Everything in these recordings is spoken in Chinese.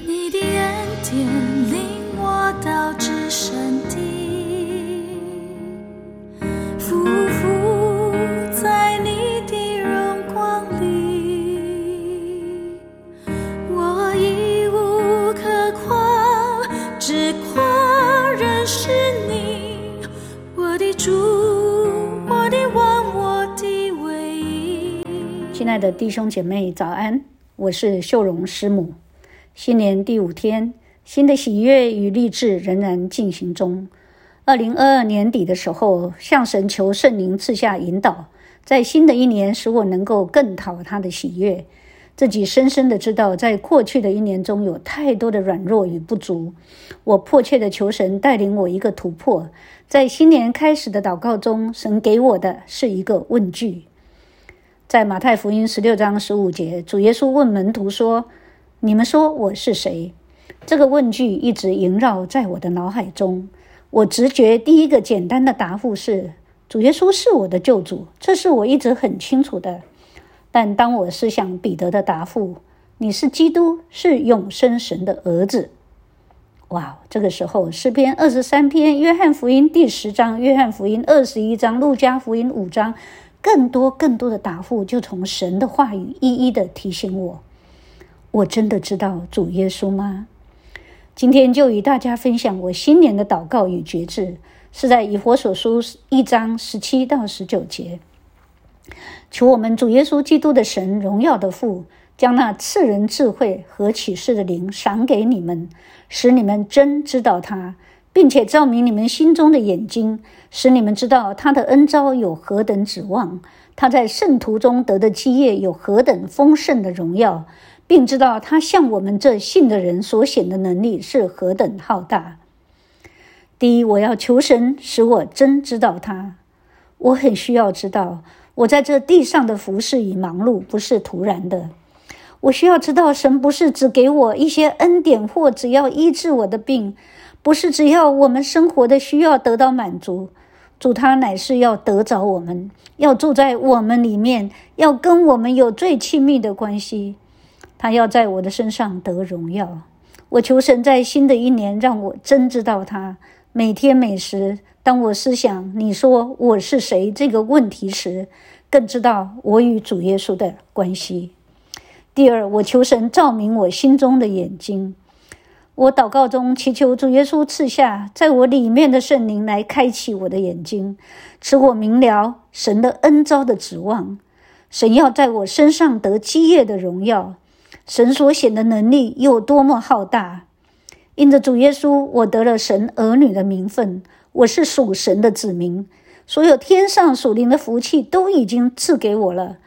你的恩典领我到至圣地，匍匐在你的荣光里，我已无可夸，只夸认识你，我的主，我的王，我的唯一。亲爱的弟兄姐妹，早安！我是秀荣师母。新年第五天，新的喜悦与励志仍然进行中。二零二二年底的时候，向神求圣灵赐下引导，在新的一年使我能够更讨他的喜悦。自己深深的知道，在过去的一年中有太多的软弱与不足，我迫切的求神带领我一个突破。在新年开始的祷告中，神给我的是一个问句。在马太福音十六章十五节，主耶稣问门徒说：“你们说我是谁？”这个问句一直萦绕在我的脑海中。我直觉第一个简单的答复是：主耶稣是我的救主，这是我一直很清楚的。但当我思想彼得的答复：“你是基督，是永生神的儿子。”哇！这个时候，诗篇二十三篇、约翰福音第十章、约翰福音二十一章、路加福音五章。更多更多的答复，就从神的话语一一的提醒我：我真的知道主耶稣吗？今天就与大家分享我新年的祷告与觉志，是在以佛所书一章十七到十九节。求我们主耶稣基督的神荣耀的父，将那赐人智慧和启示的灵赏给你们，使你们真知道他。并且照明你们心中的眼睛，使你们知道他的恩招有何等指望，他在圣徒中得的基业有何等丰盛的荣耀，并知道他向我们这信的人所显的能力是何等浩大。第一，我要求神使我真知道他。我很需要知道，我在这地上的服侍与忙碌不是突然的。我需要知道，神不是只给我一些恩典，或只要医治我的病。不是只要我们生活的需要得到满足，主他乃是要得着我们，要住在我们里面，要跟我们有最亲密的关系。他要在我的身上得荣耀。我求神在新的一年让我真知道他。每天每时，当我思想你说我是谁这个问题时，更知道我与主耶稣的关系。第二，我求神照明我心中的眼睛。我祷告中祈求主耶稣赐下在我里面的圣灵来开启我的眼睛，使我明了神的恩招的指望。神要在我身上得基业的荣耀，神所显的能力有多么浩大！因着主耶稣，我得了神儿女的名分，我是属神的子民，所有天上属灵的福气都已经赐给我了。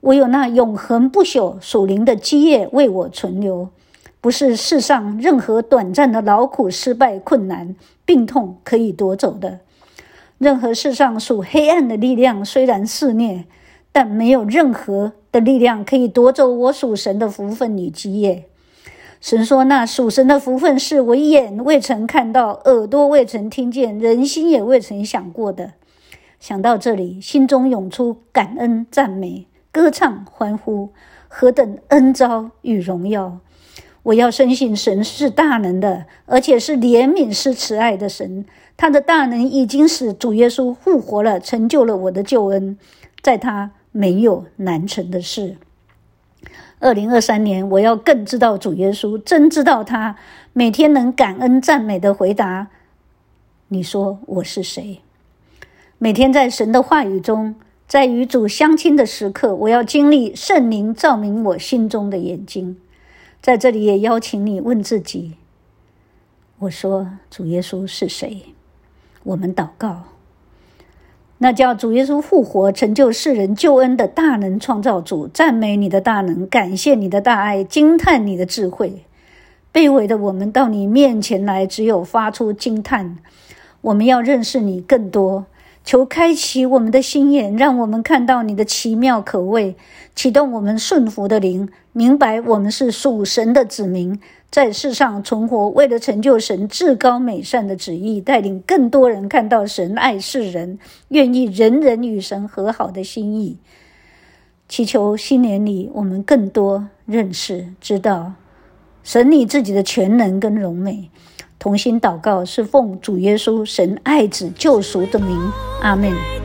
我有那永恒不朽属灵的基业为我存留。不是世上任何短暂的劳苦、失败、困难、病痛可以夺走的。任何世上属黑暗的力量虽然肆虐，但没有任何的力量可以夺走我属神的福分与基业。神说：“那属神的福分是我眼未曾看到，耳朵未曾听见，人心也未曾想过的。”想到这里，心中涌出感恩、赞美、歌唱、欢呼，何等恩招与荣耀！我要深信神是大能的，而且是怜悯、是慈爱的神。他的大能已经使主耶稣复活了，成就了我的救恩，在他没有难成的事。二零二三年，我要更知道主耶稣，真知道他，每天能感恩赞美的回答。你说我是谁？每天在神的话语中，在与主相亲的时刻，我要经历圣灵照明我心中的眼睛。在这里也邀请你问自己：我说主耶稣是谁？我们祷告，那叫主耶稣复活、成就世人救恩的大能创造主，赞美你的大能，感谢你的大爱，惊叹你的智慧。卑微的我们到你面前来，只有发出惊叹。我们要认识你更多。求开启我们的心眼，让我们看到你的奇妙可畏，启动我们顺服的灵，明白我们是属神的子民，在世上存活，为了成就神至高美善的旨意，带领更多人看到神爱世人，愿意人人与神和好的心意。祈求新年里我们更多认识、知道神你自己的全能跟荣美。同心祷告是奉主耶稣神爱子救赎的名，阿门。